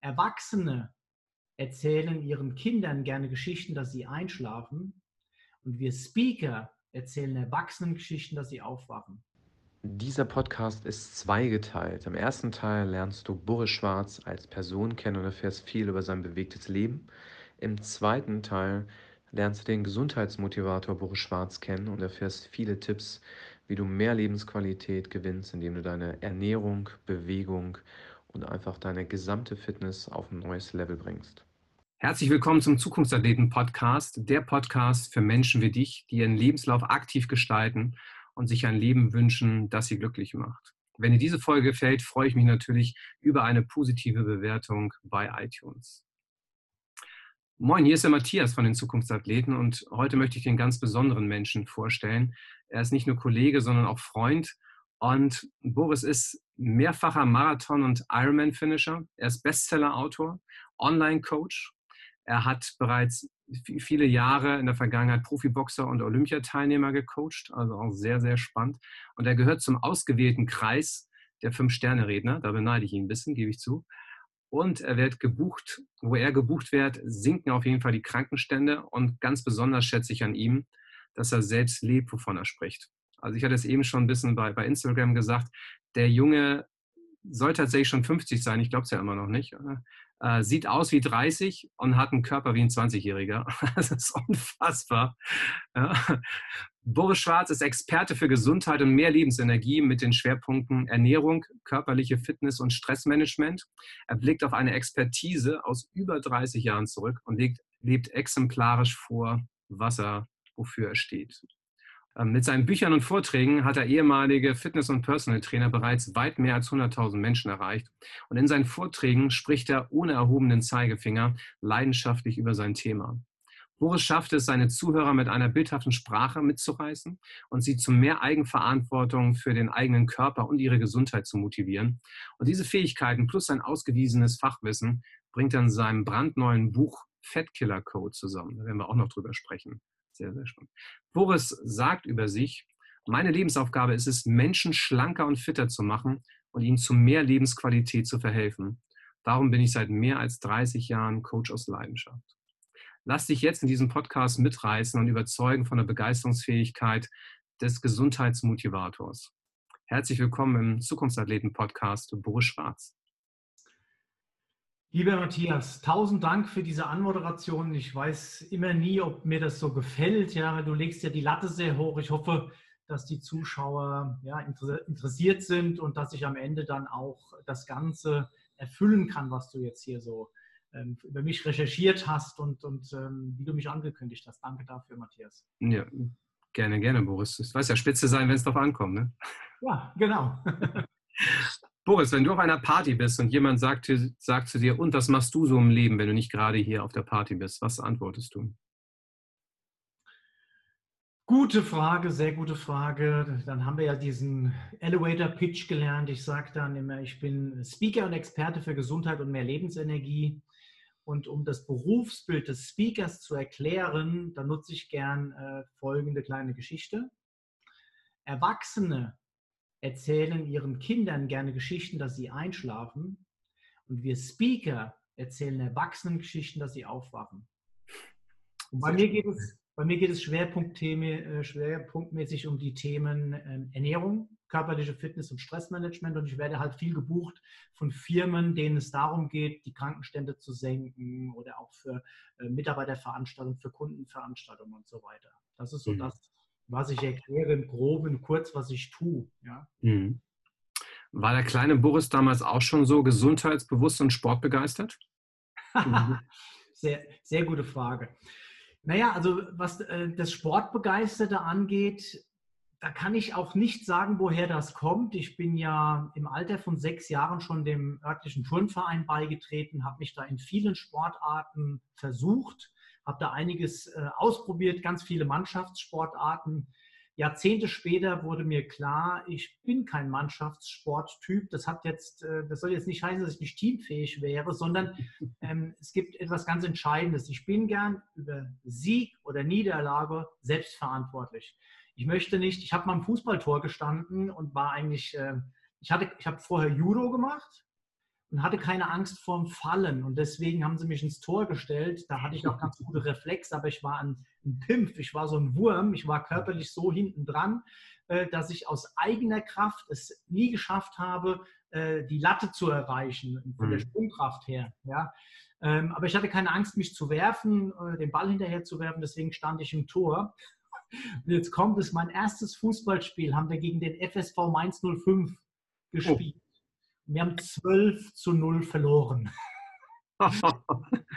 Erwachsene erzählen ihren Kindern gerne Geschichten, dass sie einschlafen. Und wir Speaker erzählen Erwachsenen Geschichten, dass sie aufwachen. Dieser Podcast ist zweigeteilt. Im ersten Teil lernst du Boris Schwarz als Person kennen und erfährst viel über sein bewegtes Leben. Im zweiten Teil lernst du den Gesundheitsmotivator Boris Schwarz kennen und erfährst viele Tipps, wie du mehr Lebensqualität gewinnst, indem du deine Ernährung, Bewegung und einfach deine gesamte Fitness auf ein neues Level bringst. Herzlich willkommen zum Zukunftsathleten-Podcast, der Podcast für Menschen wie dich, die ihren Lebenslauf aktiv gestalten und sich ein Leben wünschen, das sie glücklich macht. Wenn dir diese Folge gefällt, freue ich mich natürlich über eine positive Bewertung bei iTunes. Moin, hier ist der Matthias von den Zukunftsathleten und heute möchte ich den ganz besonderen Menschen vorstellen. Er ist nicht nur Kollege, sondern auch Freund. Und Boris ist mehrfacher Marathon- und Ironman-Finisher. Er ist Bestseller-Autor, Online-Coach. Er hat bereits viele Jahre in der Vergangenheit Profiboxer und Olympiateilnehmer gecoacht, also auch sehr, sehr spannend. Und er gehört zum ausgewählten Kreis der Fünf-Sterne-Redner. Da beneide ich ihn ein bisschen, gebe ich zu und er wird gebucht. Wo er gebucht wird, sinken auf jeden Fall die Krankenstände und ganz besonders schätze ich an ihm, dass er selbst lebt, wovon er spricht. Also ich hatte es eben schon ein bisschen bei, bei Instagram gesagt, der Junge soll tatsächlich schon 50 sein, ich glaube es ja immer noch nicht. Äh, sieht aus wie 30 und hat einen Körper wie ein 20-Jähriger. Das ist unfassbar. Ja. Boris Schwarz ist Experte für Gesundheit und mehr Lebensenergie mit den Schwerpunkten Ernährung, körperliche Fitness und Stressmanagement. Er blickt auf eine Expertise aus über 30 Jahren zurück und lebt, lebt exemplarisch vor, was er, wofür er steht. Ähm, mit seinen Büchern und Vorträgen hat er ehemalige Fitness- und Personal Trainer bereits weit mehr als 100.000 Menschen erreicht. Und in seinen Vorträgen spricht er ohne erhobenen Zeigefinger leidenschaftlich über sein Thema. Boris schafft es, seine Zuhörer mit einer bildhaften Sprache mitzureißen und sie zu mehr Eigenverantwortung für den eigenen Körper und ihre Gesundheit zu motivieren. Und diese Fähigkeiten plus sein ausgewiesenes Fachwissen bringt er in seinem brandneuen Buch Fettkiller Code zusammen. Da werden wir auch noch drüber sprechen. Sehr, sehr spannend. Boris sagt über sich, meine Lebensaufgabe ist es, Menschen schlanker und fitter zu machen und ihnen zu mehr Lebensqualität zu verhelfen. Darum bin ich seit mehr als 30 Jahren Coach aus Leidenschaft. Lass dich jetzt in diesem Podcast mitreißen und überzeugen von der Begeisterungsfähigkeit des Gesundheitsmotivators. Herzlich willkommen im Zukunftsathleten-Podcast Boris Schwarz. Lieber Matthias, tausend Dank für diese Anmoderation. Ich weiß immer nie, ob mir das so gefällt. Ja, du legst ja die Latte sehr hoch. Ich hoffe, dass die Zuschauer ja, interessiert sind und dass ich am Ende dann auch das Ganze erfüllen kann, was du jetzt hier so ähm, über mich recherchiert hast und, und ähm, wie du mich angekündigt hast. Danke dafür, Matthias. Ja, gerne, gerne, Boris. Es weiß ja spitze sein, wenn es darauf ankommt. Ne? Ja, genau. Boris, wenn du auf einer Party bist und jemand sagt, sagt zu dir, und was machst du so im Leben, wenn du nicht gerade hier auf der Party bist? Was antwortest du? Gute Frage, sehr gute Frage. Dann haben wir ja diesen Elevator Pitch gelernt. Ich sage dann immer, ich bin Speaker und Experte für Gesundheit und mehr Lebensenergie. Und um das Berufsbild des Speakers zu erklären, da nutze ich gern äh, folgende kleine Geschichte. Erwachsene erzählen ihren Kindern gerne Geschichten, dass sie einschlafen. Und wir Speaker erzählen Erwachsenen Geschichten, dass sie aufwachen. Und bei mir geht es, bei mir geht es äh, schwerpunktmäßig um die Themen ähm, Ernährung, körperliche Fitness und Stressmanagement. Und ich werde halt viel gebucht von Firmen, denen es darum geht, die Krankenstände zu senken oder auch für äh, Mitarbeiterveranstaltungen, für Kundenveranstaltungen und so weiter. Das ist so mhm. das, was ich erkläre im Groben kurz, was ich tue. Ja. Mhm. War der kleine Boris damals auch schon so gesundheitsbewusst und sportbegeistert? sehr, sehr gute Frage. Naja, also was äh, das Sportbegeisterte angeht, da kann ich auch nicht sagen, woher das kommt. Ich bin ja im Alter von sechs Jahren schon dem örtlichen Turnverein beigetreten, habe mich da in vielen Sportarten versucht, habe da einiges äh, ausprobiert, ganz viele Mannschaftssportarten. Jahrzehnte später wurde mir klar, ich bin kein Mannschaftssporttyp. Das hat jetzt, äh, das soll jetzt nicht heißen, dass ich nicht teamfähig wäre, sondern ähm, es gibt etwas ganz Entscheidendes. Ich bin gern über Sieg oder Niederlage selbstverantwortlich. Ich möchte nicht, ich habe mal im Fußballtor gestanden und war eigentlich, äh, ich hatte, ich habe vorher Judo gemacht und hatte keine Angst vorm Fallen. Und deswegen haben sie mich ins Tor gestellt. Da hatte ich auch ganz gute Reflexe, aber ich war ein, ein Pimpf, ich war so ein Wurm, ich war körperlich so hinten dran, äh, dass ich aus eigener Kraft es nie geschafft habe, äh, die Latte zu erreichen, von der mhm. Sprungkraft her. Ja. Ähm, aber ich hatte keine Angst, mich zu werfen, äh, den Ball hinterher zu werfen, deswegen stand ich im Tor. Und jetzt kommt es, mein erstes Fußballspiel haben wir gegen den FSV Mainz 05 gespielt. Wir haben 12 zu 0 verloren. ich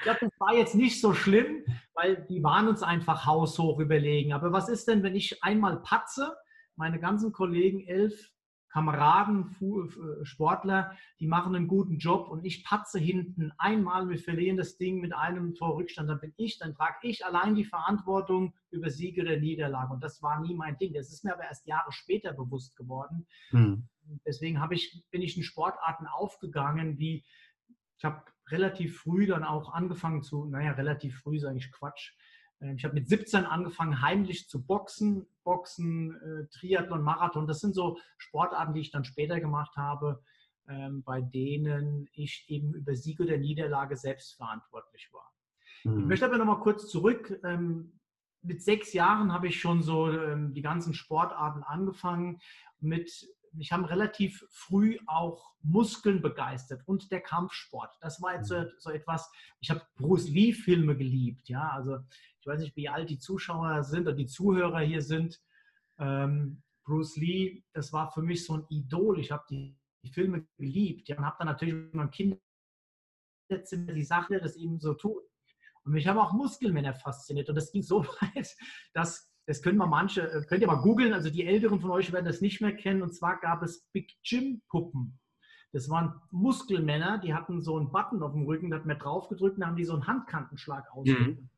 glaube, das war jetzt nicht so schlimm, weil die waren uns einfach haushoch überlegen. Aber was ist denn, wenn ich einmal patze, meine ganzen Kollegen, elf Kameraden, äh, Sportler, die machen einen guten Job und ich patze hinten einmal, wir verlieren das Ding mit einem Torrückstand, dann bin ich, dann trage ich allein die Verantwortung über Siege oder Niederlage. Und das war nie mein Ding. Das ist mir aber erst Jahre später bewusst geworden. Hm. Deswegen ich, bin ich in Sportarten aufgegangen, wie ich habe relativ früh dann auch angefangen zu, naja, relativ früh ist eigentlich Quatsch, ähm, ich habe mit 17 angefangen, heimlich zu boxen. Boxen, äh, Triathlon, Marathon, das sind so Sportarten, die ich dann später gemacht habe, ähm, bei denen ich eben über Sieg oder Niederlage selbst verantwortlich war. Mhm. Ich möchte aber nochmal kurz zurück. Ähm, mit sechs Jahren habe ich schon so die ganzen Sportarten angefangen. Mit mich haben relativ früh auch Muskeln begeistert und der Kampfsport. Das war jetzt so, mhm. so etwas, ich habe Bruce Lee-Filme geliebt, ja, also ich weiß nicht, wie alt die Zuschauer sind oder die Zuhörer hier sind. Ähm, Bruce Lee, das war für mich so ein Idol. Ich habe die, die, Filme geliebt ja, und habe dann natürlich mit meinem Kinderzimmer die Sache, das eben so tut. Und mich haben auch Muskelmänner fasziniert und das ging so weit, dass das können wir manche, äh, könnt ihr mal googeln, also die Älteren von euch werden das nicht mehr kennen. Und zwar gab es Big Jim Puppen. Das waren Muskelmänner, die hatten so einen Button auf dem Rücken, da hat man drauf gedrückt und haben die so einen Handkantenschlag ausgeübt. Mhm.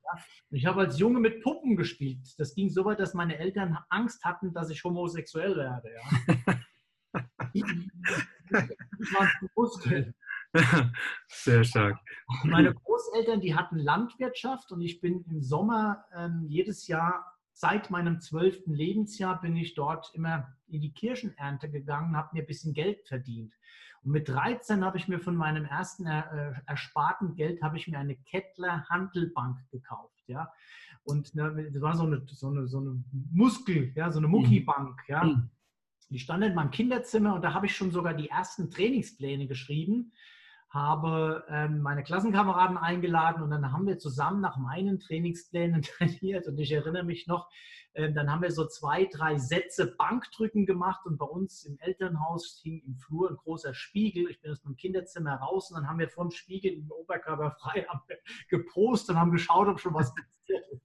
Ich habe als Junge mit Puppen gespielt. Das ging so weit, dass meine Eltern Angst hatten, dass ich homosexuell werde. Ja. das waren Muskeln. Sehr stark. Meine Großeltern, die hatten Landwirtschaft und ich bin im Sommer ähm, jedes Jahr seit meinem zwölften Lebensjahr bin ich dort immer in die Kirchenernte gegangen, habe mir ein bisschen Geld verdient. Und mit 13 habe ich mir von meinem ersten äh, ersparten Geld habe ich mir eine Kettler Handelbank gekauft, ja. Und ne, das war so eine, so eine, so eine Muskel, ja, so eine Muckibank, ja. Mhm. Die stand in meinem Kinderzimmer und da habe ich schon sogar die ersten Trainingspläne geschrieben habe ähm, meine Klassenkameraden eingeladen und dann haben wir zusammen nach meinen Trainingsplänen trainiert und ich erinnere mich noch, äh, dann haben wir so zwei, drei Sätze Bankdrücken gemacht und bei uns im Elternhaus hing im Flur ein großer Spiegel. Ich bin aus meinem Kinderzimmer raus und dann haben wir vor dem Spiegel im Oberkörper frei gepostet und haben geschaut, ob schon was passiert ist.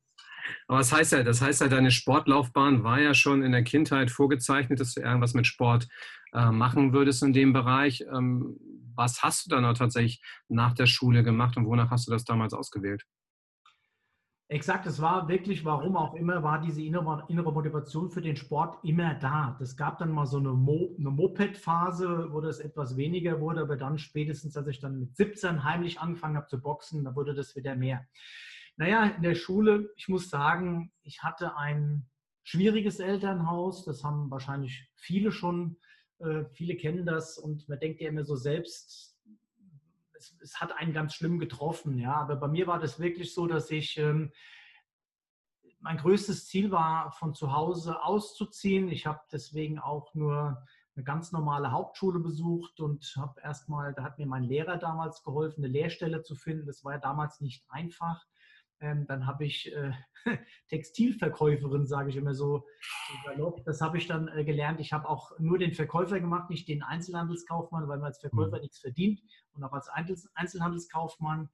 Aber was heißt ja, das heißt ja, deine Sportlaufbahn war ja schon in der Kindheit vorgezeichnet, dass du irgendwas mit Sport äh, machen würdest in dem Bereich. Ähm, was hast du dann auch tatsächlich nach der Schule gemacht und wonach hast du das damals ausgewählt? Exakt, es war wirklich, warum auch immer, war diese innere, Motivation für den Sport immer da. Es gab dann mal so eine, Mo, eine Moped-Phase, wo das etwas weniger wurde, aber dann spätestens, als ich dann mit 17 heimlich angefangen habe zu boxen, da wurde das wieder mehr. Naja, in der Schule, ich muss sagen, ich hatte ein schwieriges Elternhaus, das haben wahrscheinlich viele schon äh, viele kennen das und man denkt ja immer so selbst, es, es, hat einen ganz schlimm getroffen. Ja, aber bei mir war das wirklich so, dass ich ähm, mein größtes Ziel war, von zu Hause auszuziehen. Ich habe deswegen auch nur eine ganz normale Hauptschule besucht und habe erstmal, da hat mir mein Lehrer damals geholfen, eine Lehrstelle zu finden. Das war ja damals nicht einfach. Ähm, dann habe ich äh, Textilverkäuferin, sage ich immer so. Das habe ich dann äh, gelernt. Ich habe auch nur den Verkäufer gemacht, nicht den Einzelhandelskaufmann, weil man als Verkäufer mhm. nichts verdient. Und auch als Einzelhandelskaufmann,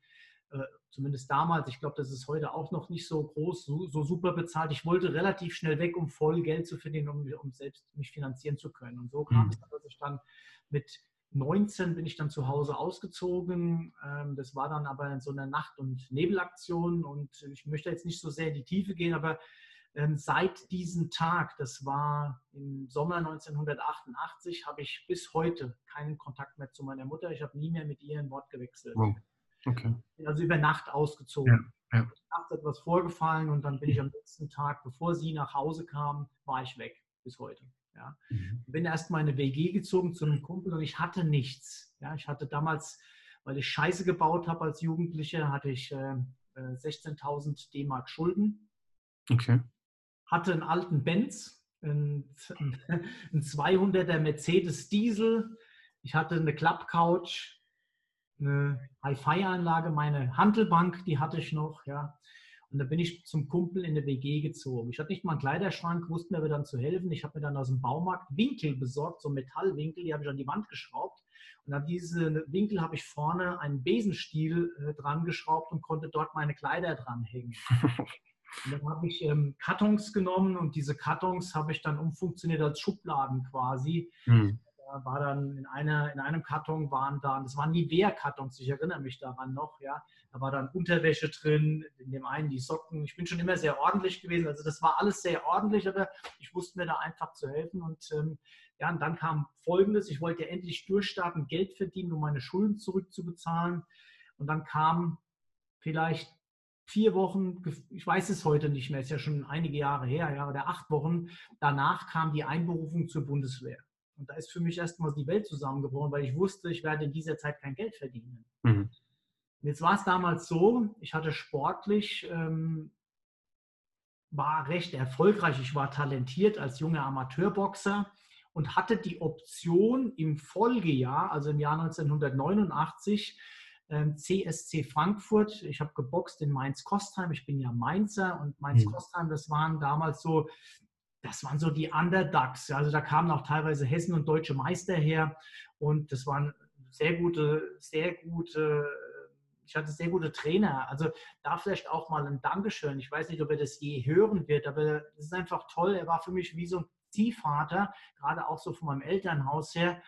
äh, zumindest damals, ich glaube, das ist heute auch noch nicht so groß, so, so, super bezahlt. Ich wollte relativ schnell weg, um voll Geld zu verdienen, um, um selbst mich finanzieren zu können. Und so kam mhm. es, dass ich dann mit 19 bin ich dann zu Hause ausgezogen. Ähm, das war dann aber in so einer Nacht- und Nebelaktion und ich möchte jetzt nicht so sehr in die Tiefe gehen, aber ähm, seit diesem Tag, das war im Sommer 1988, habe ich bis heute keinen Kontakt mehr zu meiner Mutter. Ich habe nie mehr mit ihr ein Wort gewechselt. Okay. Also über Nacht ausgezogen. Ja, ja. Nachts etwas vorgefallen und dann bin ich am letzten Tag, bevor sie nach Hause kam, war ich weg bis heute. Ja. Mhm. Bin erst mal in eine WG gezogen zu einem Kumpel und ich hatte nichts. Ja. Ich hatte damals, weil ich Scheiße gebaut habe als Jugendlicher, hatte ich äh, 16.000 äh, D-Mark Schulden. Okay. Hatte einen alten Benz, einen, einen 200er Mercedes Diesel. Ich hatte eine Klappcouch, eine Hi-Fi-Anlage, meine Handelbank, die hatte ich noch, ja. Und da bin ich zum Kumpel in eine WG gezogen. Ich hatte nicht mal einen Kleiderschrank, wusste mir aber dann zu helfen. Ich habe mir dann aus dem Baumarkt Winkel besorgt, so Metallwinkel, die habe ich an die Wand geschraubt. Und an diese Winkel habe ich vorne einen Besenstiel äh, dran geschraubt und konnte dort meine Kleider dranhängen. Und dann habe ich ähm, Kartons genommen und diese Kartons habe ich dann umfunktioniert als Schubladen quasi. Mhm war dann in, einer, in einem Karton waren dann, das waren Nivea-Kartons, ich erinnere mich daran noch, ja. Da war dann Unterwäsche drin, in dem einen die Socken. Ich bin schon immer sehr ordentlich gewesen. Also das war alles sehr ordentlich, aber ich wusste mir da einfach zu helfen. Und ähm, ja, und dann kam folgendes: Ich wollte endlich durchstarten, Geld verdienen, um meine Schulden zurückzubezahlen. Und dann kam vielleicht vier Wochen, ich weiß es heute nicht mehr, ist ja schon einige Jahre her, ja, oder acht Wochen, danach kam die Einberufung zur Bundeswehr. Und da ist für mich erstmal die Welt zusammengebrochen, weil ich wusste, ich werde in dieser Zeit kein Geld verdienen. Mhm. Jetzt war es damals so, ich hatte sportlich, ähm, war recht erfolgreich, ich war talentiert als junger Amateurboxer und hatte die Option im Folgejahr, also im Jahr 1989, ähm, CSC Frankfurt. Ich habe geboxt in Mainz-Kostheim. Ich bin ja Mainzer und Mainz-Kostheim, das waren damals so das waren so die Underdogs. Also da kamen auch teilweise Hessen und deutsche Meister her und das waren sehr gute, sehr gute, ich hatte sehr gute Trainer. Also da vielleicht auch mal ein Dankeschön. Ich weiß nicht, ob er das je hören wird, aber es ist einfach toll. Er war für mich wie so ein Ziehvater, gerade auch so von meinem Elternhaus her.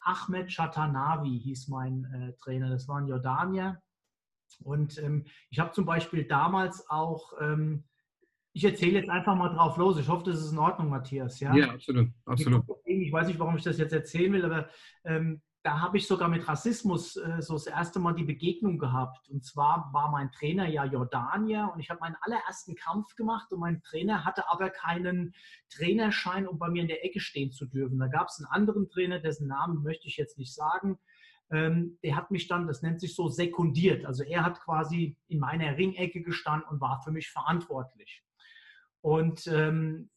Ahmed Chatanavi hieß mein äh, Trainer. Das war ein Jordanier. Und ähm, ich habe zum Beispiel damals auch ähm, ich erzähle jetzt einfach mal drauf los. Ich hoffe, das ist in Ordnung, Matthias. Ja, ja absolut. absolut. Ich weiß nicht, warum ich das jetzt erzählen will, aber ähm, da habe ich sogar mit Rassismus äh, so das erste Mal die Begegnung gehabt. Und zwar war mein Trainer ja Jordanier und ich habe meinen allerersten Kampf gemacht und mein Trainer hatte aber keinen Trainerschein, um bei mir in der Ecke stehen zu dürfen. Da gab es einen anderen Trainer, dessen Namen möchte ich jetzt nicht sagen. Ähm, der hat mich dann, das nennt sich so, sekundiert. Also er hat quasi in meiner Ringecke gestanden und war für mich verantwortlich. Und ähm,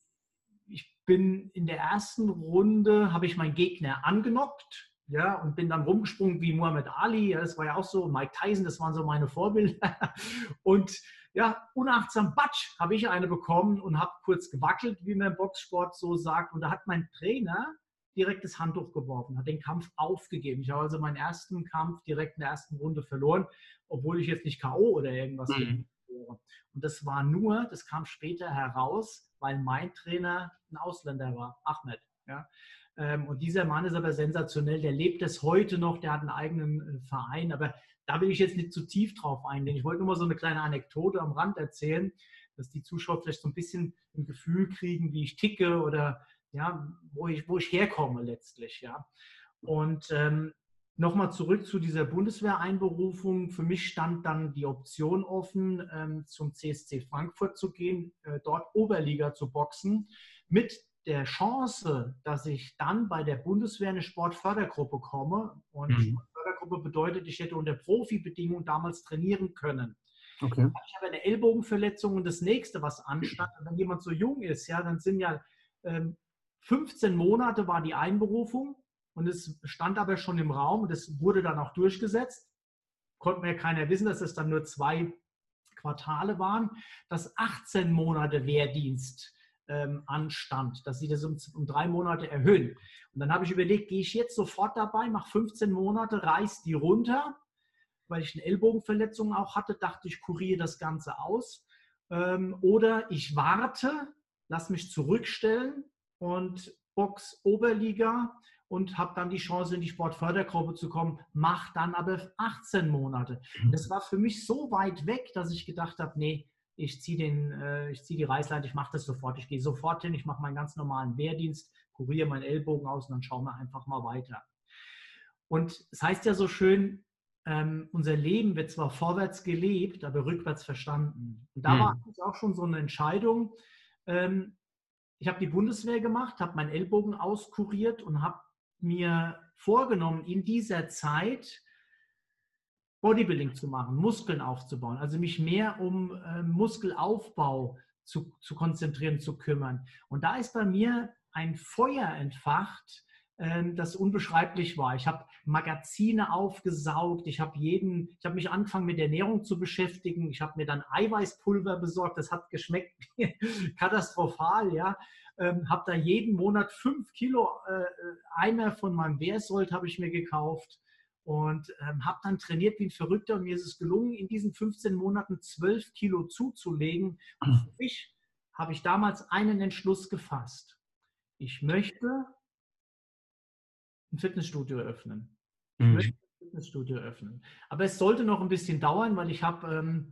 ich bin in der ersten Runde, habe ich meinen Gegner angenockt. Ja, und bin dann rumgesprungen wie Muhammad Ali, ja, das war ja auch so, Mike Tyson, das waren so meine Vorbilder. Und ja, unachtsam Batsch habe ich eine bekommen und habe kurz gewackelt, wie man im Boxsport so sagt. Und da hat mein Trainer direkt das Handtuch geworfen, hat den Kampf aufgegeben. Ich habe also meinen ersten Kampf direkt in der ersten Runde verloren, obwohl ich jetzt nicht K.O. oder irgendwas mhm. bin. Und das war nur, das kam später heraus, weil mein Trainer ein Ausländer war, Ahmed. Ja. Ähm, und dieser Mann ist aber sensationell, der lebt es heute noch, der hat einen eigenen äh, Verein, aber da will ich jetzt nicht zu tief drauf eingehen. Ich wollte nur mal so eine kleine Anekdote am Rand erzählen, dass die Zuschauer vielleicht so ein bisschen ein Gefühl kriegen, wie ich ticke oder ja, wo ich, wo ich herkomme letztlich. Ja. Und ähm, Nochmal zurück zu dieser Bundeswehreinberufung. Für mich stand dann die Option offen, ähm, zum CSC Frankfurt zu gehen, äh, dort Oberliga zu boxen, mit der Chance, dass ich dann bei der Bundeswehr eine Sportfördergruppe komme. Und mhm. Sportfördergruppe bedeutet, ich hätte unter Profibedingungen damals trainieren können. Okay. Ich habe eine Ellbogenverletzung und das nächste, was anstand, wenn jemand so jung ist, ja, dann sind ja ähm, 15 Monate war die Einberufung und es stand aber schon im Raum es wurde dann auch durchgesetzt. Konnte mir keiner wissen, dass es dann nur zwei Quartale waren, dass 18 Monate Wehrdienst ähm, anstand, dass sie das um, um, drei Monate erhöhen. Und dann habe ich überlegt, gehe ich jetzt sofort dabei, mache 15 Monate, reiß die runter, weil ich eine Ellbogenverletzung auch hatte, dachte ich, kuriere das Ganze aus. Ähm, oder ich warte, lass mich zurückstellen und Box Oberliga und habe dann die Chance, in die Sportfördergruppe zu kommen, mach dann aber 18 Monate. Mhm. Das war für mich so weit weg, dass ich gedacht habe, nee, ich ziehe äh, zieh die Reißleite, ich mache das sofort. Ich gehe sofort hin, ich mache meinen ganz normalen Wehrdienst, kuriere meinen Ellbogen aus und dann schauen wir einfach mal weiter. Und es heißt ja so schön, ähm, unser Leben wird zwar vorwärts gelebt, aber rückwärts verstanden. Und da mhm. war auch schon so eine Entscheidung, ähm, ich habe die Bundeswehr gemacht, habe meinen Ellbogen auskuriert und habe mir vorgenommen, in dieser Zeit Bodybuilding zu machen, Muskeln aufzubauen, also mich mehr um äh, Muskelaufbau zu, zu konzentrieren, zu kümmern. Und da ist bei mir ein Feuer entfacht, das unbeschreiblich war. Ich habe Magazine aufgesaugt, ich habe jeden, ich habe mich angefangen mit Ernährung zu beschäftigen, ich habe mir dann Eiweißpulver besorgt, das hat geschmeckt katastrophal, ja. Ähm, habe da jeden Monat fünf Kilo äh, Eimer von meinem Wehrsold habe ich mir gekauft und ähm, habe dann trainiert wie ein Verrückter und mir ist es gelungen, in diesen 15 Monaten 12 Kilo zuzulegen. Und für mich habe ich damals einen Entschluss gefasst. Ich möchte ein Fitnessstudio öffnen. Ich mhm. möchte ein Fitnessstudio öffnen. Aber es sollte noch ein bisschen dauern, weil ich habe, ähm,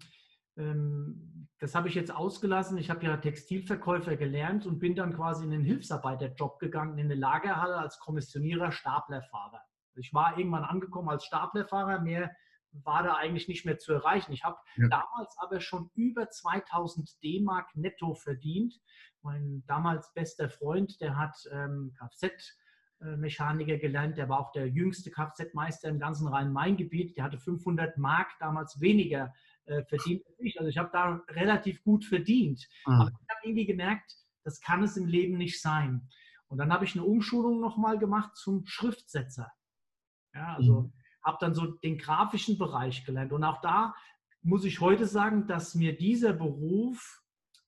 ähm, das habe ich jetzt ausgelassen, ich habe ja Textilverkäufer gelernt und bin dann quasi in den Hilfsarbeiterjob gegangen, in eine Lagerhalle als Kommissionierer, Staplerfahrer. Ich war irgendwann angekommen als Staplerfahrer, mehr war da eigentlich nicht mehr zu erreichen. Ich habe ja. damals aber schon über 2000 D-Mark netto verdient. Mein damals bester Freund, der hat ähm, Kfz Mechaniker gelernt. Der war auch der jüngste Kfz-Meister im ganzen Rhein-Main-Gebiet. Der hatte 500 Mark damals weniger äh, verdient als ich. Also ich habe da relativ gut verdient. Mhm. Aber ich habe irgendwie gemerkt, das kann es im Leben nicht sein. Und dann habe ich eine Umschulung nochmal gemacht zum Schriftsetzer. Ja, also mhm. habe dann so den grafischen Bereich gelernt. Und auch da muss ich heute sagen, dass mir dieser Beruf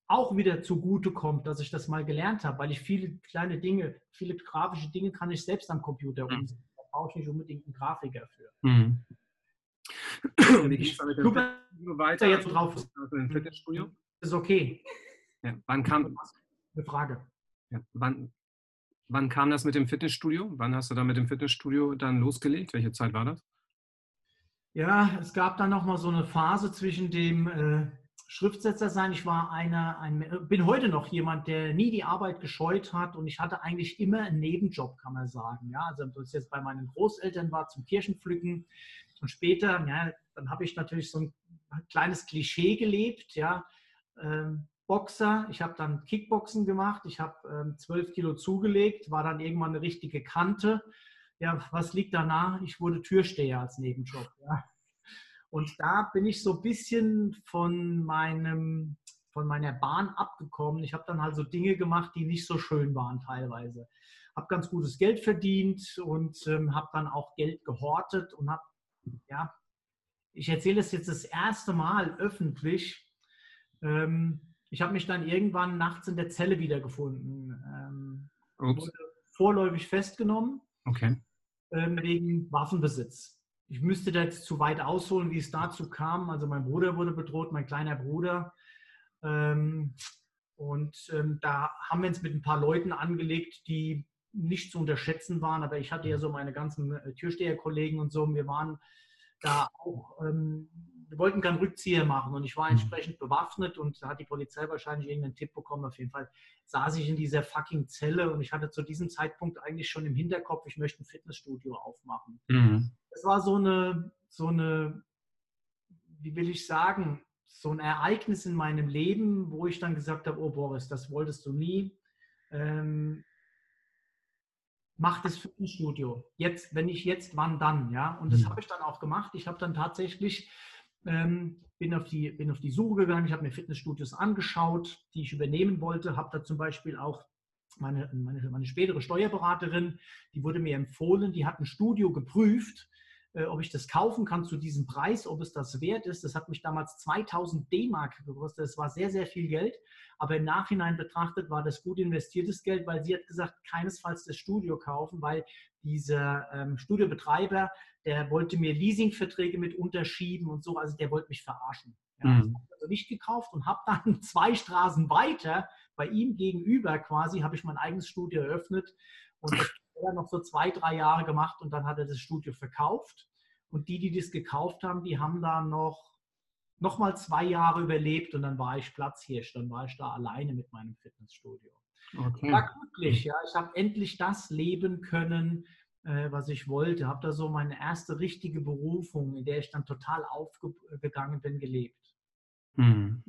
auch wieder zugute kommt, dass ich das mal gelernt habe, weil ich viele kleine Dinge, viele grafische Dinge kann ich selbst am Computer mhm. umsetzen. Da brauche ich nicht unbedingt einen Grafiker für. Mhm. Wie geht es damit Super, weiter jetzt drauf. Also im Fitnessstudio? Ist okay. Ja, wann kam eine Frage? Ja, wann, wann kam das mit dem Fitnessstudio? Wann hast du da mit dem Fitnessstudio dann losgelegt? Welche Zeit war das? Ja, es gab dann noch mal so eine Phase zwischen dem äh, Schriftsetzer sein. Ich war einer, ein, bin heute noch jemand, der nie die Arbeit gescheut hat und ich hatte eigentlich immer einen Nebenjob, kann man sagen. Ja, also das jetzt bei meinen Großeltern war zum Kirchenpflücken und später, ja, dann habe ich natürlich so ein kleines Klischee gelebt, ja. Ähm, Boxer, ich habe dann Kickboxen gemacht, ich habe ähm, 12 Kilo zugelegt, war dann irgendwann eine richtige Kante. Ja, was liegt danach? Ich wurde Türsteher als Nebenjob. Ja. Und da bin ich so ein bisschen von meinem von meiner Bahn abgekommen. Ich habe dann halt so Dinge gemacht, die nicht so schön waren teilweise. Habe ganz gutes Geld verdient und ähm, habe dann auch Geld gehortet und habe, ja, ich erzähle es jetzt das erste Mal öffentlich. Ähm, ich habe mich dann irgendwann nachts in der Zelle wiedergefunden. Ähm, wurde vorläufig festgenommen okay. ähm, wegen Waffenbesitz ich müsste da jetzt zu weit ausholen, wie es dazu kam. Also mein Bruder wurde bedroht, mein kleiner Bruder. Ähm, und ähm, da haben wir uns mit ein paar Leuten angelegt, die nicht zu unterschätzen waren. Aber ich hatte ja so meine ganzen äh, Türsteherkollegen und so. Wir waren da auch, ähm, wir wollten keinen Rückzieher machen und ich war mhm. entsprechend bewaffnet und da hat die Polizei wahrscheinlich irgendeinen Tipp bekommen. Auf jeden Fall saß ich in dieser fucking Zelle und ich hatte zu diesem Zeitpunkt eigentlich schon im Hinterkopf, ich möchte ein Fitnessstudio aufmachen. Mhm. Das war so eine, so eine, wie will ich sagen, so ein Ereignis in meinem Leben, wo ich dann gesagt habe, oh Boris, das wolltest du nie. Ähm, mach das Fitnessstudio. Jetzt, wenn nicht jetzt, wann dann? Ja, und das mhm. habe ich dann auch gemacht. Ich habe dann tatsächlich ähm, bin, auf die, bin auf die Suche gegangen. Ich habe mir Fitnessstudios angeschaut, die ich übernehmen wollte. Habe da zum Beispiel auch meine, meine, meine spätere Steuerberaterin, die wurde mir empfohlen, die hat ein Studio geprüft ob ich das kaufen kann zu diesem Preis, ob es das wert ist. Das hat mich damals 2000 D-Mark gekostet. Das war sehr, sehr viel Geld. Aber im Nachhinein betrachtet war das gut investiertes Geld, weil sie hat gesagt, keinesfalls das Studio kaufen, weil dieser ähm, Studiobetreiber, der wollte mir Leasingverträge mit unterschieben und so. Also der wollte mich verarschen. Ja, mhm. Ich habe also nicht gekauft und habe dann zwei Straßen weiter bei ihm gegenüber quasi, habe ich mein eigenes Studio eröffnet. Und er noch so zwei, drei Jahre gemacht und dann hat er das Studio verkauft. Und die, die das gekauft haben, die haben da noch, noch mal zwei Jahre überlebt und dann war ich Platzhirsch. Dann war ich da alleine mit meinem Fitnessstudio. Okay. War glücklich, ja. Ich habe endlich das leben können, äh, was ich wollte. Habe da so meine erste richtige Berufung, in der ich dann total aufgegangen bin, gelebt. Hm.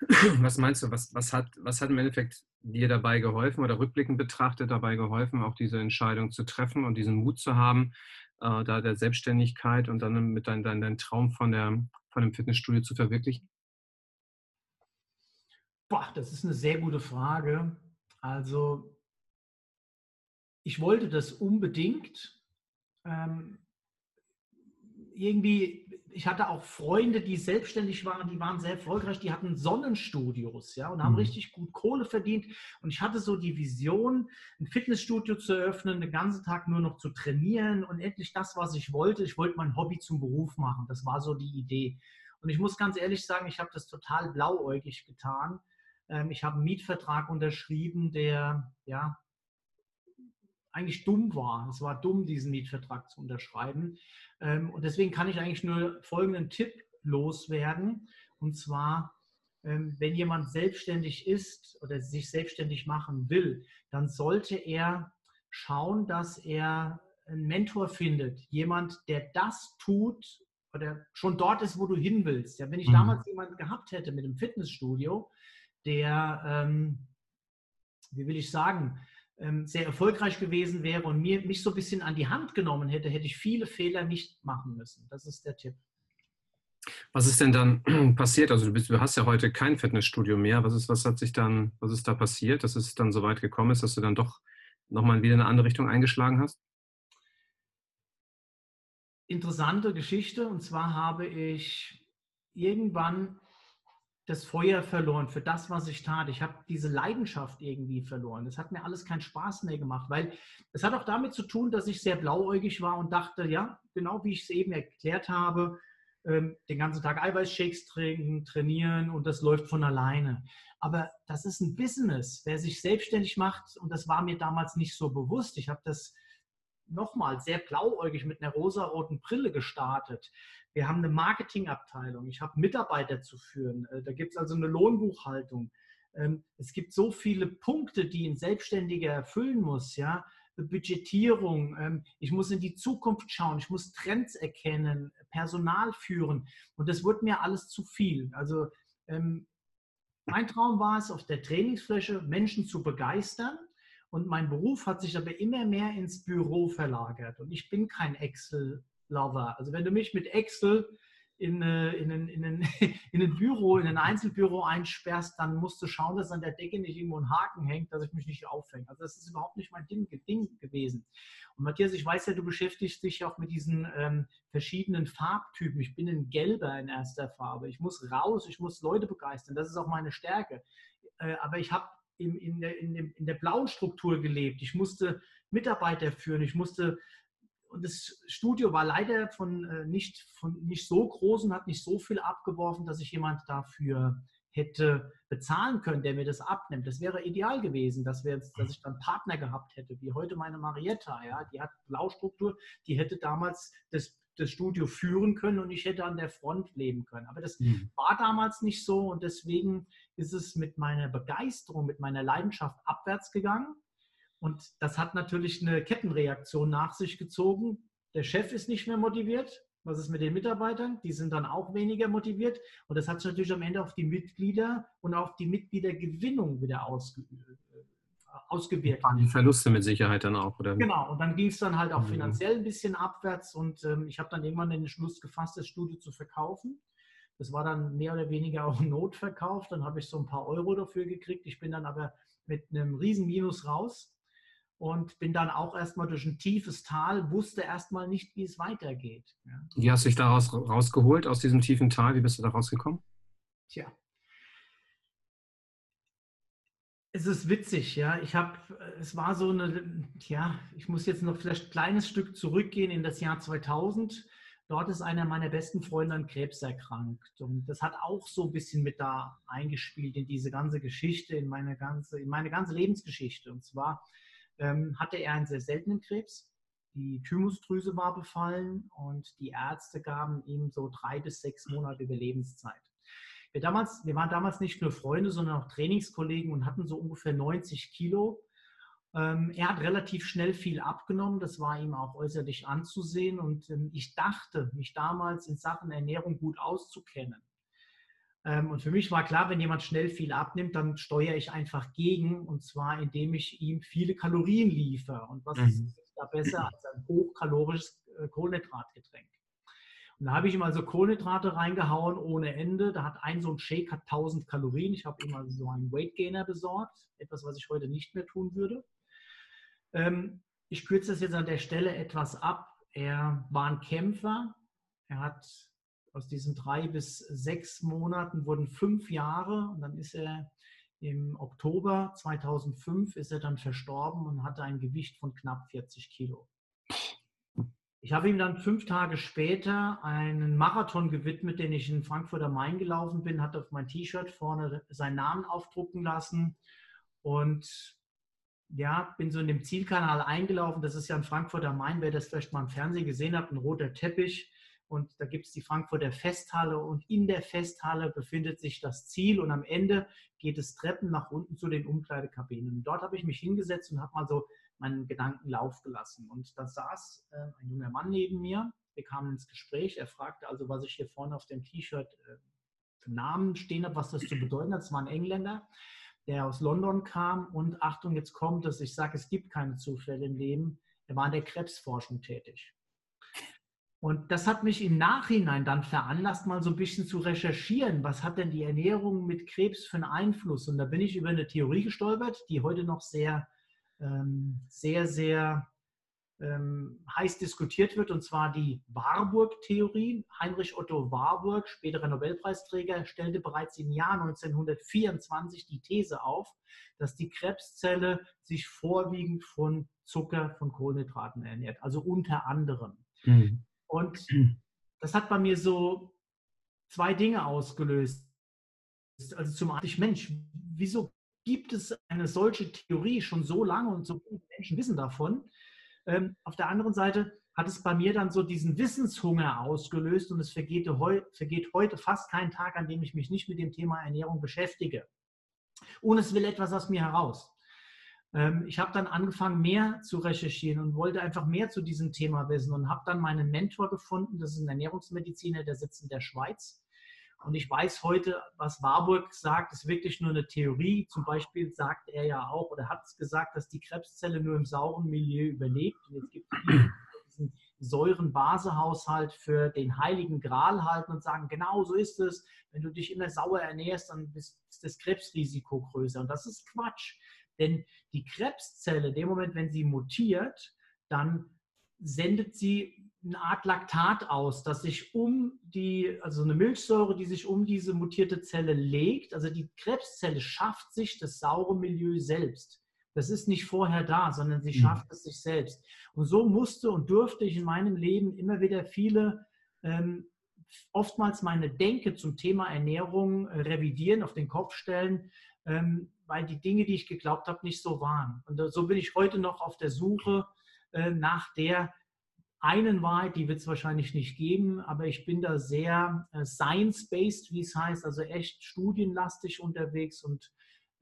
Was meinst du, was, was, hat, was hat im Endeffekt dir dabei geholfen oder rückblickend betrachtet dabei geholfen, auch diese Entscheidung zu treffen und diesen Mut zu haben, äh, da der Selbstständigkeit und dann mit deinem dein, dein Traum von, der, von dem Fitnessstudio zu verwirklichen? Boah, das ist eine sehr gute Frage. Also, ich wollte das unbedingt. Ähm, irgendwie, ich hatte auch Freunde, die selbstständig waren, die waren sehr erfolgreich, die hatten Sonnenstudios, ja, und haben mhm. richtig gut Kohle verdient. Und ich hatte so die Vision, ein Fitnessstudio zu eröffnen, den ganzen Tag nur noch zu trainieren und endlich das, was ich wollte. Ich wollte mein Hobby zum Beruf machen. Das war so die Idee. Und ich muss ganz ehrlich sagen, ich habe das total blauäugig getan. Ähm, ich habe einen Mietvertrag unterschrieben, der, ja, eigentlich dumm war. Es war dumm, diesen Mietvertrag zu unterschreiben. Ähm, und deswegen kann ich eigentlich nur folgenden Tipp loswerden. Und zwar, ähm, wenn jemand selbstständig ist oder sich selbstständig machen will, dann sollte er schauen, dass er einen Mentor findet. Jemand, der das tut oder schon dort ist, wo du hin willst. Ja, wenn ich mhm. damals jemanden gehabt hätte mit dem Fitnessstudio, der, ähm, wie will ich sagen, ähm, sehr erfolgreich gewesen wäre und mir, mich so ein bisschen an die Hand genommen hätte, hätte ich viele Fehler nicht machen müssen. Das ist der Tipp. Was ist denn dann passiert? Also du, bist, du hast ja heute kein Fitnessstudio mehr. Was ist, was hat sich dann, was ist da passiert, dass es dann so weit gekommen ist, dass du dann doch nochmal wieder in eine andere Richtung eingeschlagen hast? Interessante Geschichte. Und zwar habe ich irgendwann das Feuer verloren für das, was ich tat. Ich habe diese Leidenschaft irgendwie verloren. Das hat mir alles keinen Spaß mehr gemacht, weil es hat auch damit zu tun, dass ich sehr blauäugig war und dachte, ja, genau wie ich es eben erklärt habe, ähm, den ganzen Tag Eiweißshakes trinken, trainieren und das läuft von alleine. Aber das ist ein Business. Wer sich selbstständig macht, und das war mir damals nicht so bewusst, ich habe das nochmal sehr blauäugig mit einer rosaroten Brille gestartet. Wir haben eine Marketingabteilung. Ich habe Mitarbeiter zu führen. Äh, da gibt es also eine Lohnbuchhaltung. Ähm, es gibt so viele Punkte, die ein Selbstständiger erfüllen muss. Ja? Budgetierung. Ähm, ich muss in die Zukunft schauen. Ich muss Trends erkennen, Personal führen. Und das wird mir alles zu viel. Also ähm, mein Traum war es, auf der Trainingsfläche Menschen zu begeistern und mein Beruf hat sich aber immer mehr ins Büro verlagert. Und ich bin kein Excel-Lover. Also wenn du mich mit Excel in, äh, in, in, in, in ein Büro, in ein Einzelbüro einsperrst, dann musst du schauen, dass an der Decke nicht irgendwo ein Haken hängt, dass ich mich nicht aufhänge. Also das ist überhaupt nicht mein Ding, Ding gewesen. Und Matthias, ich weiß ja, du beschäftigst dich auch mit diesen ähm, verschiedenen Farbtypen. Ich bin ein Gelber in erster Farbe. Ich muss raus, ich muss Leute begeistern. Das ist auch meine Stärke. Äh, aber ich habe in, in, der, in, dem, in der blauen Struktur gelebt. Ich musste Mitarbeiter führen, ich musste und das Studio war leider von, äh, nicht, von nicht so groß und hat nicht so viel abgeworfen, dass ich jemand dafür hätte bezahlen können, der mir das abnimmt. Das wäre ideal gewesen, dass, wir jetzt, dass ich dann Partner gehabt hätte, wie heute meine Marietta. Ja? Die hat Blaustruktur, die hätte damals das, das Studio führen können und ich hätte an der Front leben können. Aber das mhm. war damals nicht so und deswegen ist es mit meiner Begeisterung, mit meiner Leidenschaft abwärts gegangen. Und das hat natürlich eine Kettenreaktion nach sich gezogen. Der Chef ist nicht mehr motiviert. Was ist mit den Mitarbeitern? Die sind dann auch weniger motiviert. Und das hat sich natürlich am Ende auf die Mitglieder und auf die Mitgliedergewinnung wieder ausge ausgewirkt. Die Verluste mit Sicherheit dann auch, oder? Genau, und dann ging es dann halt auch mhm. finanziell ein bisschen abwärts und ähm, ich habe dann irgendwann den Schluss gefasst, das Studio zu verkaufen. Das war dann mehr oder weniger auch ein Notverkauf. Dann habe ich so ein paar Euro dafür gekriegt. Ich bin dann aber mit einem riesen Minus raus und bin dann auch erstmal durch ein tiefes Tal, wusste erstmal nicht, wie es weitergeht. Ja. Wie hast du dich daraus rausgeholt, aus diesem tiefen Tal? Wie bist du da rausgekommen? Tja. Es ist witzig, ja. Ich habe, es war so eine, ja, ich muss jetzt noch vielleicht ein kleines Stück zurückgehen in das Jahr 2000. Dort ist einer meiner besten Freunde an Krebs erkrankt. Und das hat auch so ein bisschen mit da eingespielt in diese ganze Geschichte, in meine ganze, in meine ganze Lebensgeschichte. Und zwar ähm, hatte er einen sehr seltenen Krebs. Die Thymusdrüse war befallen und die Ärzte gaben ihm so drei bis sechs Monate Überlebenszeit. Wir, damals, wir waren damals nicht nur Freunde, sondern auch Trainingskollegen und hatten so ungefähr 90 Kilo ähm, er hat relativ schnell viel abgenommen, das war ihm auch äußerlich anzusehen und ähm, ich dachte, mich damals in Sachen Ernährung gut auszukennen. Ähm, und für mich war klar, wenn jemand schnell viel abnimmt, dann steuere ich einfach gegen und zwar indem ich ihm viele Kalorien liefere. Und was mhm. ist da besser als ein hochkalorisches äh, Kohlenhydratgetränk? Und da habe ich ihm also Kohlenhydrate reingehauen ohne Ende. Da hat ein so ein Shake hat 1000 Kalorien. Ich habe ihm also so einen Weight Gainer besorgt. Etwas, was ich heute nicht mehr tun würde. Ähm, ich kürze das jetzt an der Stelle etwas ab. Er war ein Kämpfer. Er hat aus diesen drei bis sechs Monaten wurden fünf Jahre und dann ist er im Oktober 2005 ist er dann verstorben und hatte ein Gewicht von knapp 40 Kilo. Ich habe ihm dann fünf Tage später einen Marathon gewidmet, den ich in Frankfurt am Main gelaufen bin, hat auf mein T-Shirt vorne seinen Namen aufdrucken lassen und ja, bin so in dem Zielkanal eingelaufen. Das ist ja in Frankfurt am Main, wer das vielleicht mal im Fernsehen gesehen hat, ein roter Teppich. Und da gibt es die Frankfurter Festhalle und in der Festhalle befindet sich das Ziel und am Ende geht es Treppen nach unten zu den Umkleidekabinen. Und dort habe ich mich hingesetzt und habe mal so meinen Gedanken Lauf gelassen. Und da saß äh, ein junger Mann neben mir. Wir kamen ins Gespräch. Er fragte also, was ich hier vorne auf dem T-Shirt äh, für Namen stehen habe, was das zu bedeuten hat. Es war ein Engländer, der aus London kam. Und Achtung, jetzt kommt es. Ich sage, es gibt keine Zufälle im Leben. Er war in der Krebsforschung tätig. Und das hat mich im Nachhinein dann veranlasst, mal so ein bisschen zu recherchieren, was hat denn die Ernährung mit Krebs für einen Einfluss? Und da bin ich über eine Theorie gestolpert, die heute noch sehr sehr, sehr ähm, heiß diskutiert wird, und zwar die Warburg-Theorie. Heinrich Otto Warburg, späterer Nobelpreisträger, stellte bereits im Jahr 1924 die These auf, dass die Krebszelle sich vorwiegend von Zucker, von Kohlenhydraten ernährt, also unter anderem. Mhm. Und das hat bei mir so zwei Dinge ausgelöst. Also zum einen, Mensch, wieso gibt es eine solche Theorie schon so lange und so viele Menschen wissen davon. Ähm, auf der anderen Seite hat es bei mir dann so diesen Wissenshunger ausgelöst und es vergeht, heu, vergeht heute fast kein Tag, an dem ich mich nicht mit dem Thema Ernährung beschäftige. Und es will etwas aus mir heraus. Ähm, ich habe dann angefangen, mehr zu recherchieren und wollte einfach mehr zu diesem Thema wissen und habe dann meinen Mentor gefunden. Das ist ein Ernährungsmediziner, der sitzt in der Schweiz. Und ich weiß heute, was Warburg sagt, ist wirklich nur eine Theorie. Zum Beispiel sagt er ja auch oder hat es gesagt, dass die Krebszelle nur im sauren Milieu überlebt. Und jetzt gibt es diesen Säuren-Base-Haushalt für den heiligen Gral halten und sagen, genau so ist es. Wenn du dich immer sauer ernährst, dann ist das Krebsrisiko größer. Und das ist Quatsch. Denn die Krebszelle, in dem Moment, wenn sie mutiert, dann sendet sie eine Art Laktat aus, das sich um die, also eine Milchsäure, die sich um diese mutierte Zelle legt. Also die Krebszelle schafft sich das saure Milieu selbst. Das ist nicht vorher da, sondern sie mhm. schafft es sich selbst. Und so musste und durfte ich in meinem Leben immer wieder viele, ähm, oftmals meine Denke zum Thema Ernährung äh, revidieren, auf den Kopf stellen, ähm, weil die Dinge, die ich geglaubt habe, nicht so waren. Und äh, so bin ich heute noch auf der Suche äh, nach der einen Wahrheit, die wird es wahrscheinlich nicht geben, aber ich bin da sehr äh, science-based, wie es heißt, also echt studienlastig unterwegs und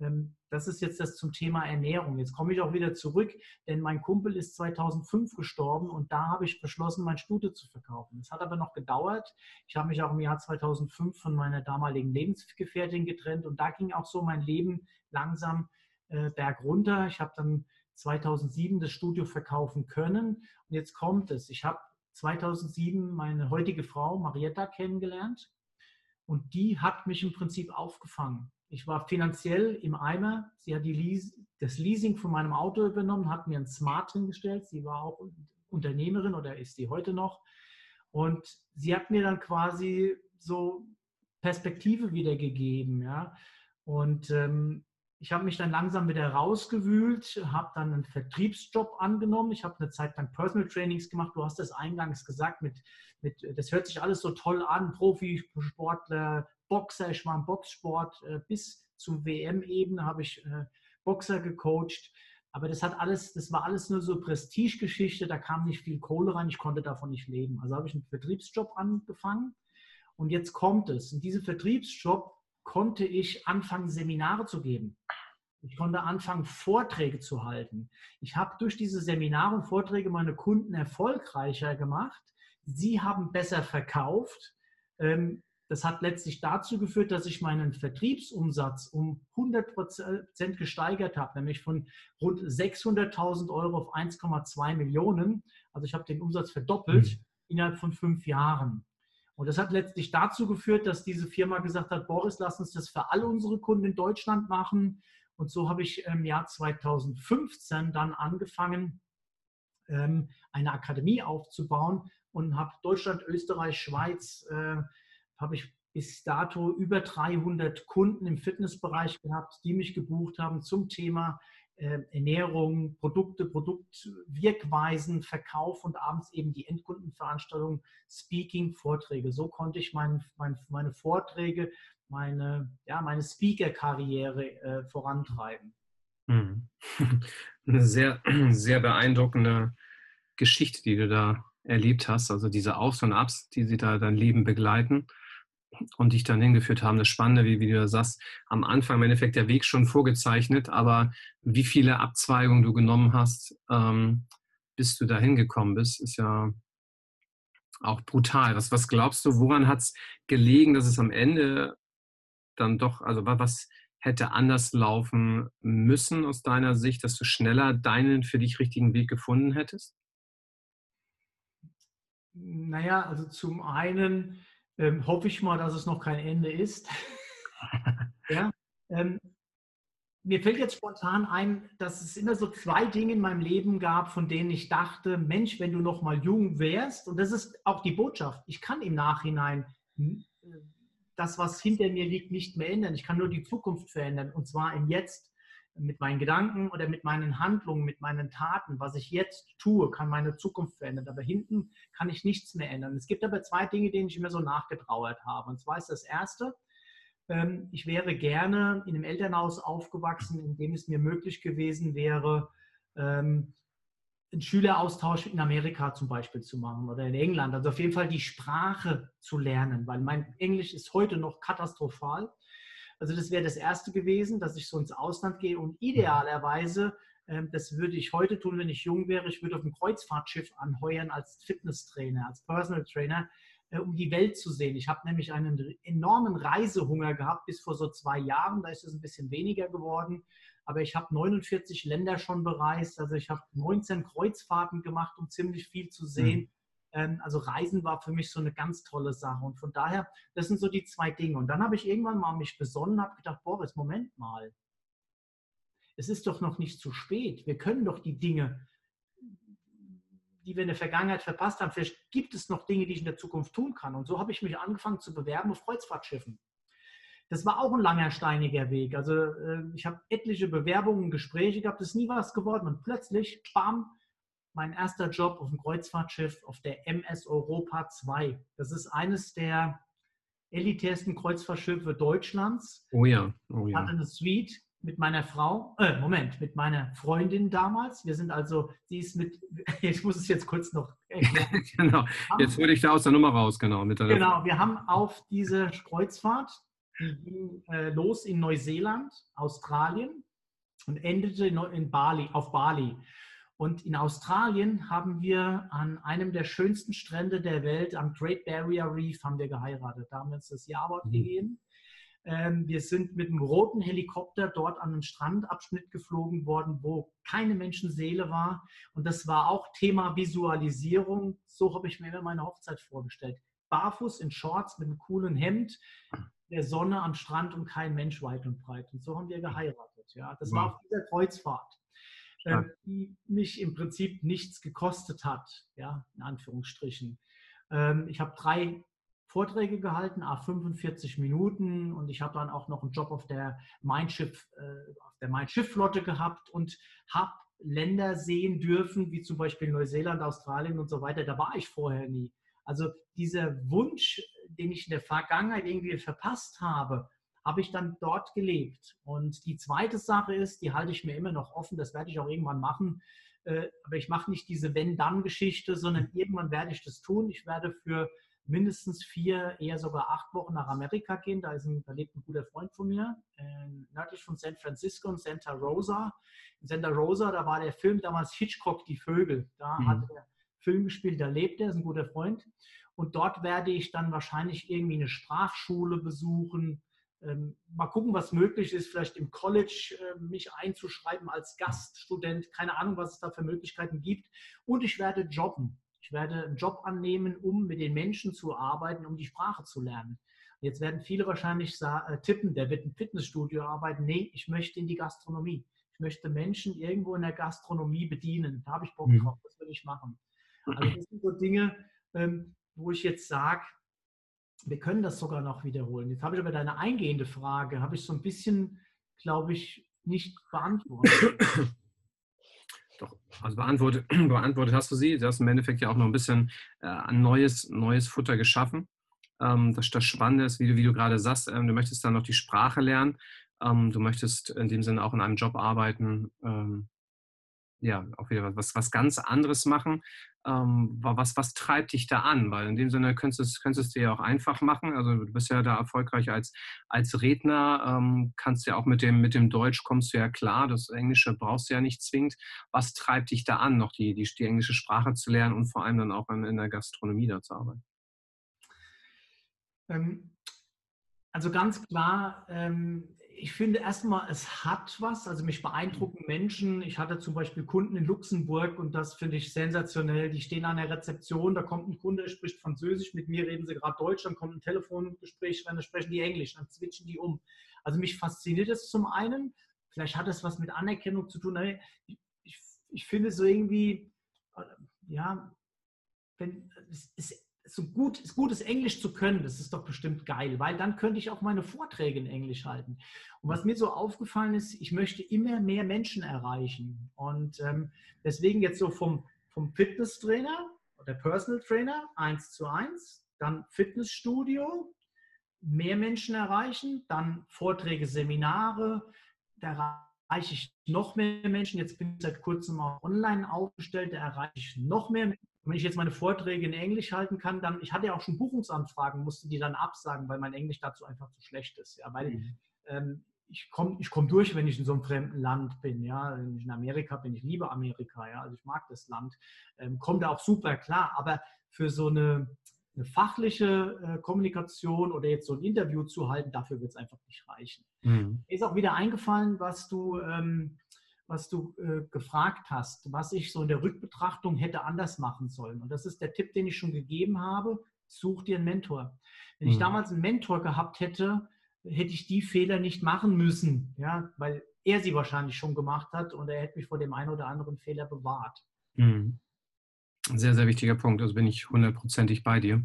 ähm, das ist jetzt das zum Thema Ernährung. Jetzt komme ich auch wieder zurück, denn mein Kumpel ist 2005 gestorben und da habe ich beschlossen, mein Studio zu verkaufen. Es hat aber noch gedauert. Ich habe mich auch im Jahr 2005 von meiner damaligen Lebensgefährtin getrennt und da ging auch so mein Leben langsam äh, bergunter. Ich habe dann 2007 das Studio verkaufen können. Und jetzt kommt es. Ich habe 2007 meine heutige Frau Marietta kennengelernt und die hat mich im Prinzip aufgefangen. Ich war finanziell im Eimer. Sie hat Leas das Leasing von meinem Auto übernommen, hat mir ein Smart hingestellt. Sie war auch Unternehmerin oder ist sie heute noch. Und sie hat mir dann quasi so Perspektive wiedergegeben. Ja? Und ähm, ich habe mich dann langsam wieder rausgewühlt, habe dann einen Vertriebsjob angenommen. Ich habe eine Zeit lang Personal Trainings gemacht. Du hast es eingangs gesagt, mit, mit, das hört sich alles so toll an. Profisportler, Boxer, ich war im Boxsport. Äh, bis zur WM-Ebene habe ich äh, Boxer gecoacht. Aber das hat alles, das war alles nur so Prestigegeschichte, da kam nicht viel Kohle rein, ich konnte davon nicht leben. Also habe ich einen Vertriebsjob angefangen und jetzt kommt es. In diesem Vertriebsjob konnte ich anfangen, Seminare zu geben. Ich konnte anfangen, Vorträge zu halten. Ich habe durch diese Seminare und Vorträge meine Kunden erfolgreicher gemacht. Sie haben besser verkauft. Ähm, das hat letztlich dazu geführt, dass ich meinen Vertriebsumsatz um 100 Prozent gesteigert habe, nämlich von rund 600.000 Euro auf 1,2 Millionen. Also ich habe den Umsatz verdoppelt mhm. innerhalb von fünf Jahren. Und das hat letztlich dazu geführt, dass diese Firma gesagt hat, Boris, lass uns das für alle unsere Kunden in Deutschland machen. Und so habe ich im Jahr 2015 dann angefangen, ähm, eine Akademie aufzubauen und habe Deutschland, Österreich, Schweiz, äh, habe ich bis dato über 300 Kunden im Fitnessbereich gehabt, die mich gebucht haben zum Thema Ernährung, Produkte, Produktwirkweisen, Verkauf und abends eben die Endkundenveranstaltung, Speaking, Vorträge. So konnte ich mein, mein, meine Vorträge, meine, ja, meine Speaker-Karriere äh, vorantreiben. Mhm. Eine sehr, sehr beeindruckende Geschichte, die du da erlebt hast, also diese Aufs und Abs, die sie da dein Leben begleiten und dich dann hingeführt haben. Das Spannende, wie, wie du da sagst, am Anfang im Endeffekt der Weg schon vorgezeichnet, aber wie viele Abzweigungen du genommen hast, ähm, bis du da hingekommen bist, ist ja auch brutal. Was, was glaubst du, woran hat es gelegen, dass es am Ende dann doch, also was hätte anders laufen müssen aus deiner Sicht, dass du schneller deinen für dich richtigen Weg gefunden hättest? Naja, also zum einen ähm, hoffe ich mal, dass es noch kein Ende ist. ja, ähm, mir fällt jetzt spontan ein, dass es immer so zwei Dinge in meinem Leben gab, von denen ich dachte, Mensch, wenn du noch mal jung wärst, und das ist auch die Botschaft, ich kann im Nachhinein hm, das, was hinter mir liegt, nicht mehr ändern. Ich kann nur die Zukunft verändern, und zwar im Jetzt mit meinen Gedanken oder mit meinen Handlungen, mit meinen Taten, was ich jetzt tue, kann meine Zukunft verändern. Aber hinten kann ich nichts mehr ändern. Es gibt aber zwei Dinge, denen ich immer so nachgetrauert habe. Und zwar ist das erste, ähm, ich wäre gerne in einem Elternhaus aufgewachsen, in dem es mir möglich gewesen wäre, ähm, einen Schüleraustausch in Amerika zum Beispiel zu machen oder in England. Also auf jeden Fall die Sprache zu lernen, weil mein Englisch ist heute noch katastrophal. Also das wäre das Erste gewesen, dass ich so ins Ausland gehe und idealerweise, ähm, das würde ich heute tun, wenn ich jung wäre, ich würde auf ein Kreuzfahrtschiff anheuern als Fitnesstrainer, als Personal Trainer, äh, um die Welt zu sehen. Ich habe nämlich einen enormen Reisehunger gehabt bis vor so zwei Jahren, da ist es ein bisschen weniger geworden. Aber ich habe 49 Länder schon bereist, also ich habe 19 Kreuzfahrten gemacht, um ziemlich viel zu sehen. Mhm. Ähm, also Reisen war für mich so eine ganz tolle Sache. Und von daher, das sind so die zwei Dinge. Und dann habe ich irgendwann mal mich besonnen, habe gedacht, Boris, Moment mal. Es ist doch noch nicht zu spät. Wir können doch die Dinge, die wir in der Vergangenheit verpasst haben, vielleicht gibt es noch Dinge, die ich in der Zukunft tun kann. Und so habe ich mich angefangen zu bewerben auf Kreuzfahrtschiffen. Das war auch ein langer, steiniger Weg. Also äh, ich habe etliche Bewerbungen, Gespräche gehabt, es ist nie was geworden. Und plötzlich, bam, mein erster Job auf dem Kreuzfahrtschiff auf der MS Europa 2. Das ist eines der elitärsten Kreuzfahrtschiffe Deutschlands. Oh ja, oh ja. Ich hatte eine Suite mit meiner Frau, äh, Moment, mit meiner Freundin damals. Wir sind also, sie ist mit, ich muss es jetzt kurz noch erklären. genau, jetzt hole ich da aus der Nummer raus, genau. Mit genau, wir haben auf diese Kreuzfahrt, die ging äh, los in Neuseeland, Australien und endete in, in Bali, auf Bali. Und in Australien haben wir an einem der schönsten Strände der Welt, am Great Barrier Reef, haben wir geheiratet. Da haben wir uns das Jawort mhm. gegeben. Ähm, wir sind mit einem roten Helikopter dort an einen Strandabschnitt geflogen worden, wo keine Menschenseele war. Und das war auch Thema Visualisierung. So habe ich mir immer meine Hochzeit vorgestellt. Barfuß in Shorts mit einem coolen Hemd, der Sonne am Strand und kein Mensch weit und breit. Und so haben wir geheiratet. Ja, das wow. war auf dieser Kreuzfahrt äh, die mich im Prinzip nichts gekostet hat, ja, in Anführungsstrichen. Ähm, ich habe drei Vorträge gehalten, a 45 Minuten und ich habe dann auch noch einen Job auf der Mein Schiff, äh, auf der Mein Schiff Flotte gehabt und habe Länder sehen dürfen, wie zum Beispiel Neuseeland, Australien und so weiter. Da war ich vorher nie. Also dieser Wunsch, den ich in der Vergangenheit irgendwie verpasst habe, habe ich dann dort gelebt. Und die zweite Sache ist, die halte ich mir immer noch offen, das werde ich auch irgendwann machen. Äh, aber ich mache nicht diese Wenn-Dann-Geschichte, sondern irgendwann werde ich das tun. Ich werde für mindestens vier, eher sogar acht Wochen nach Amerika gehen. Da, ist ein, da lebt ein guter Freund von mir, äh, nördlich von San Francisco in Santa Rosa. In Santa Rosa, da war der Film damals Hitchcock, die Vögel. Da mhm. hat er Film gespielt, da lebt er, ist ein guter Freund. Und dort werde ich dann wahrscheinlich irgendwie eine Sprachschule besuchen. Ähm, mal gucken, was möglich ist, vielleicht im College äh, mich einzuschreiben als Gaststudent. Keine Ahnung, was es da für Möglichkeiten gibt. Und ich werde jobben. Ich werde einen Job annehmen, um mit den Menschen zu arbeiten, um die Sprache zu lernen. Jetzt werden viele wahrscheinlich äh, tippen, der wird im Fitnessstudio arbeiten. Nee, ich möchte in die Gastronomie. Ich möchte Menschen irgendwo in der Gastronomie bedienen. Da habe ich Bock mhm. drauf, das will ich machen. Also das sind so Dinge, ähm, wo ich jetzt sage, wir können das sogar noch wiederholen. Jetzt habe ich aber deine eingehende Frage, habe ich so ein bisschen, glaube ich, nicht beantwortet. Doch, also beantwortet, beantwortet hast du sie. Du hast im Endeffekt ja auch noch ein bisschen äh, ein neues, neues Futter geschaffen. Ähm, das, das Spannende ist, wie du, wie du gerade sagst, ähm, du möchtest dann noch die Sprache lernen. Ähm, du möchtest in dem Sinne auch in einem Job arbeiten, ähm, ja, auch wieder was, was ganz anderes machen. Ähm, was, was treibt dich da an? Weil in dem Sinne könntest du es, könntest es dir ja auch einfach machen. Also du bist ja da erfolgreich als, als Redner, ähm, kannst ja auch mit dem, mit dem Deutsch kommst du ja klar, das Englische brauchst du ja nicht zwingend. Was treibt dich da an, noch die, die, die englische Sprache zu lernen und vor allem dann auch in, in der Gastronomie da zu arbeiten? Ähm, also ganz klar, ähm, ich finde erstmal, es hat was. Also mich beeindrucken Menschen. Ich hatte zum Beispiel Kunden in Luxemburg und das finde ich sensationell. Die stehen an der Rezeption, da kommt ein Kunde, spricht Französisch, mit mir reden sie gerade Deutsch, dann kommt ein Telefongespräch, dann sprechen die Englisch, dann switchen die um. Also mich fasziniert es zum einen. Vielleicht hat es was mit Anerkennung zu tun. Ich, ich, ich finde so irgendwie, äh, ja, wenn, es ist so gut, gutes Englisch zu können, das ist doch bestimmt geil, weil dann könnte ich auch meine Vorträge in Englisch halten. Und was mir so aufgefallen ist, ich möchte immer mehr Menschen erreichen. Und ähm, deswegen jetzt so vom, vom Fitnesstrainer oder Personal Trainer eins zu eins, dann Fitnessstudio, mehr Menschen erreichen, dann Vorträge, Seminare, da erreiche ich noch mehr Menschen. Jetzt bin ich seit kurzem auch online aufgestellt, da erreiche ich noch mehr Menschen wenn ich jetzt meine Vorträge in Englisch halten kann, dann, ich hatte ja auch schon Buchungsanfragen, musste die dann absagen, weil mein Englisch dazu einfach zu schlecht ist. Ja, weil mhm. ähm, ich komme ich komm durch, wenn ich in so einem fremden Land bin. Ja, wenn ich in Amerika bin, ich liebe Amerika. Ja, also ich mag das Land. Ähm, komme da auch super klar. Aber für so eine, eine fachliche äh, Kommunikation oder jetzt so ein Interview zu halten, dafür wird es einfach nicht reichen. Mhm. Mir ist auch wieder eingefallen, was du ähm, was du äh, gefragt hast, was ich so in der Rückbetrachtung hätte anders machen sollen. Und das ist der Tipp, den ich schon gegeben habe. Such dir einen Mentor. Wenn mhm. ich damals einen Mentor gehabt hätte, hätte ich die Fehler nicht machen müssen, ja, weil er sie wahrscheinlich schon gemacht hat und er hätte mich vor dem einen oder anderen Fehler bewahrt. Mhm. Sehr, sehr wichtiger Punkt. Also bin ich hundertprozentig bei dir.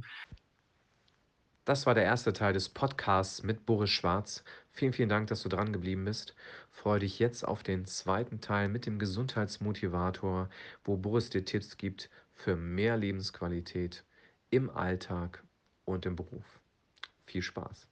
Das war der erste Teil des Podcasts mit Boris Schwarz. Vielen, vielen Dank, dass du dran geblieben bist. Freue dich jetzt auf den zweiten Teil mit dem Gesundheitsmotivator, wo Boris dir Tipps gibt für mehr Lebensqualität im Alltag und im Beruf. Viel Spaß.